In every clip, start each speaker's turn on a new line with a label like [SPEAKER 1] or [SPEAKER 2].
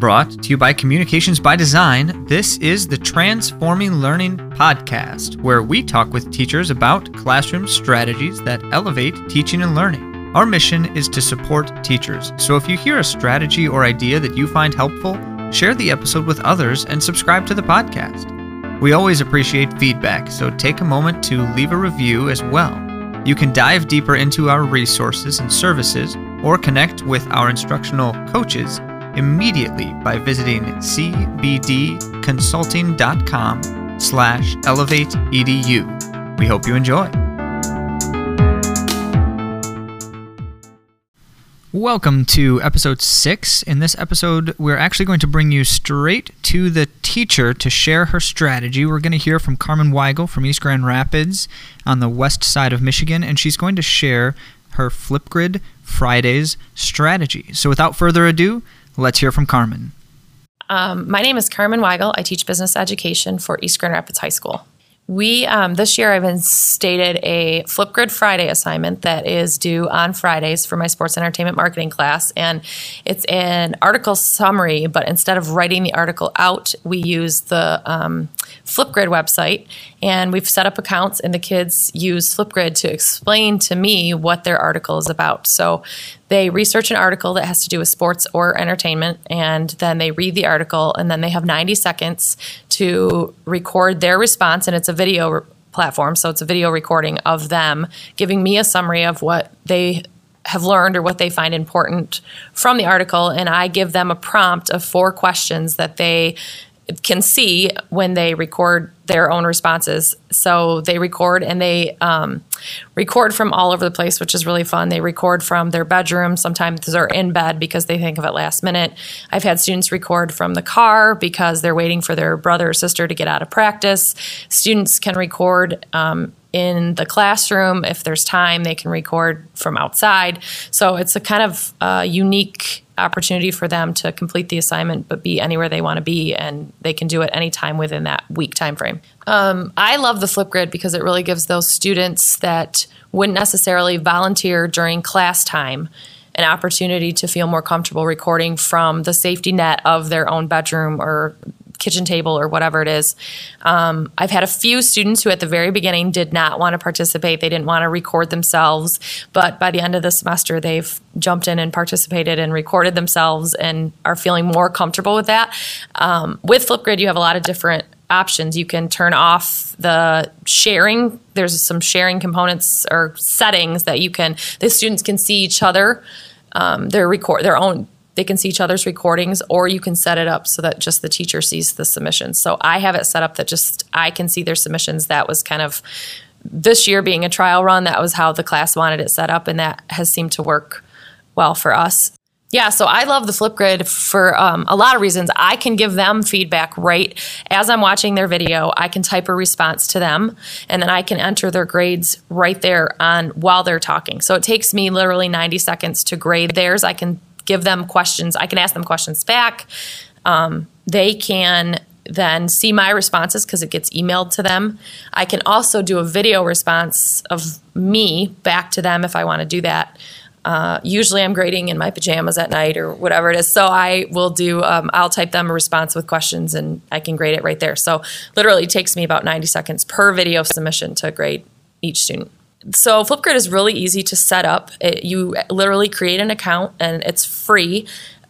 [SPEAKER 1] Brought to you by Communications by Design, this is the Transforming Learning Podcast, where we talk with teachers about classroom strategies that elevate teaching and learning. Our mission is to support teachers, so if you hear a strategy or idea that you find helpful, share the episode with others and subscribe to the podcast. We always appreciate feedback, so take a moment to leave a review as well. You can dive deeper into our resources and services or connect with our instructional coaches immediately by visiting cbdconsulting.com slash elevateedu. We hope you enjoy. Welcome to episode six. In this episode, we're actually going to bring you straight to the teacher to share her strategy. We're going to hear from Carmen Weigel from East Grand Rapids on the west side of Michigan, and she's going to share her Flipgrid Fridays strategy. So without further ado, let's hear from Carmen.
[SPEAKER 2] Um, my name is Carmen Weigel. I teach business education for East Grand Rapids High School. We um, this year I've instated a Flipgrid Friday assignment that is due on Fridays for my sports entertainment marketing class, and it's an article summary. But instead of writing the article out, we use the um, Flipgrid website, and we've set up accounts, and the kids use Flipgrid to explain to me what their article is about. So they research an article that has to do with sports or entertainment, and then they read the article, and then they have 90 seconds to record their response, and it's a video re- platform, so it's a video recording of them giving me a summary of what they have learned or what they find important from the article, and I give them a prompt of four questions that they can see when they record their own responses. So they record and they um, record from all over the place, which is really fun. They record from their bedroom. Sometimes they're in bed because they think of it last minute. I've had students record from the car because they're waiting for their brother or sister to get out of practice. Students can record um, in the classroom. If there's time, they can record from outside. So it's a kind of uh, unique opportunity for them to complete the assignment but be anywhere they want to be and they can do it anytime within that week time frame um, i love the flipgrid because it really gives those students that wouldn't necessarily volunteer during class time an opportunity to feel more comfortable recording from the safety net of their own bedroom or kitchen table or whatever it is. Um, I've had a few students who at the very beginning did not want to participate. They didn't want to record themselves, but by the end of the semester, they've jumped in and participated and recorded themselves and are feeling more comfortable with that. Um, with Flipgrid, you have a lot of different options. You can turn off the sharing. There's some sharing components or settings that you can. The students can see each other. Um, their record their own they can see each other's recordings or you can set it up so that just the teacher sees the submissions so i have it set up that just i can see their submissions that was kind of this year being a trial run that was how the class wanted it set up and that has seemed to work well for us yeah, so I love the Flipgrid for um, a lot of reasons. I can give them feedback right as I'm watching their video. I can type a response to them, and then I can enter their grades right there on while they're talking. So it takes me literally 90 seconds to grade theirs. I can give them questions. I can ask them questions back. Um, they can then see my responses because it gets emailed to them. I can also do a video response of me back to them if I want to do that. Uh, usually I'm grading in my pajamas at night or whatever it is. So I will do, um, I'll type them a response with questions and I can grade it right there. So literally it takes me about 90 seconds per video submission to grade each student so Flipgrid is really easy to set up. It, you literally create an account and it's free.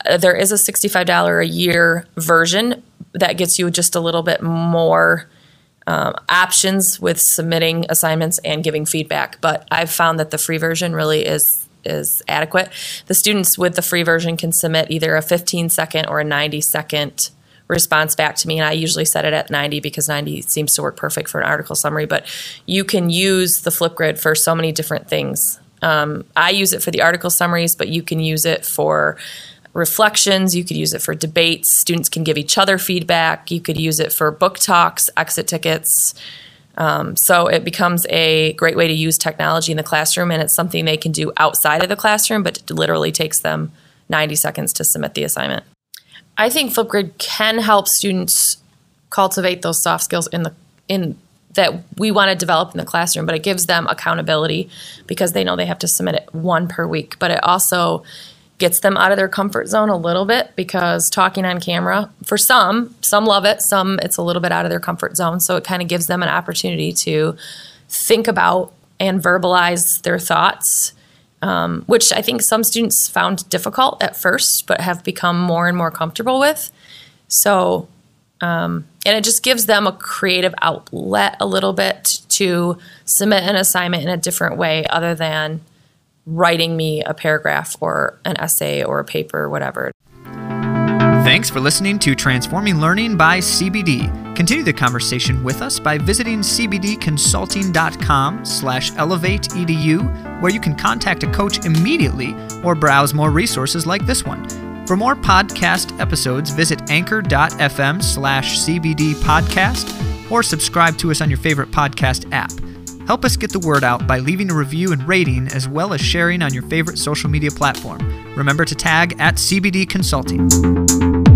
[SPEAKER 2] Uh, there is a $65 a year version that gets you just a little bit more um, options with submitting assignments and giving feedback. But I've found that the free version really is is adequate. The students with the free version can submit either a 15 second or a 90 second response back to me. And I usually set it at 90 because 90 seems to work perfect for an article summary. But you can use the Flipgrid for so many different things. Um, I use it for the article summaries, but you can use it for reflections. You could use it for debates. Students can give each other feedback. You could use it for book talks, exit tickets. Um, so it becomes a great way to use technology in the classroom, and it's something they can do outside of the classroom, but it literally takes them 90 seconds to submit the assignment. I think Flipgrid can help students cultivate those soft skills in the in that we want to develop in the classroom, but it gives them accountability because they know they have to submit it one per week. But it also gets them out of their comfort zone a little bit because talking on camera, for some, some love it, some it's a little bit out of their comfort zone. So it kind of gives them an opportunity to think about and verbalize their thoughts. Um, which I think some students found difficult at first, but have become more and more comfortable with. So, um, and it just gives them a creative outlet a little bit to submit an assignment in a different way other than writing me a paragraph or an essay or a paper or whatever.
[SPEAKER 1] Thanks for listening to Transforming Learning by CBD. Continue the conversation with us by visiting cbdconsulting.com slash elevateedu, where you can contact a coach immediately or browse more resources like this one. For more podcast episodes, visit anchor.fm slash cbd podcast or subscribe to us on your favorite podcast app. Help us get the word out by leaving a review and rating, as well as sharing on your favorite social media platform. Remember to tag at CBD Consulting.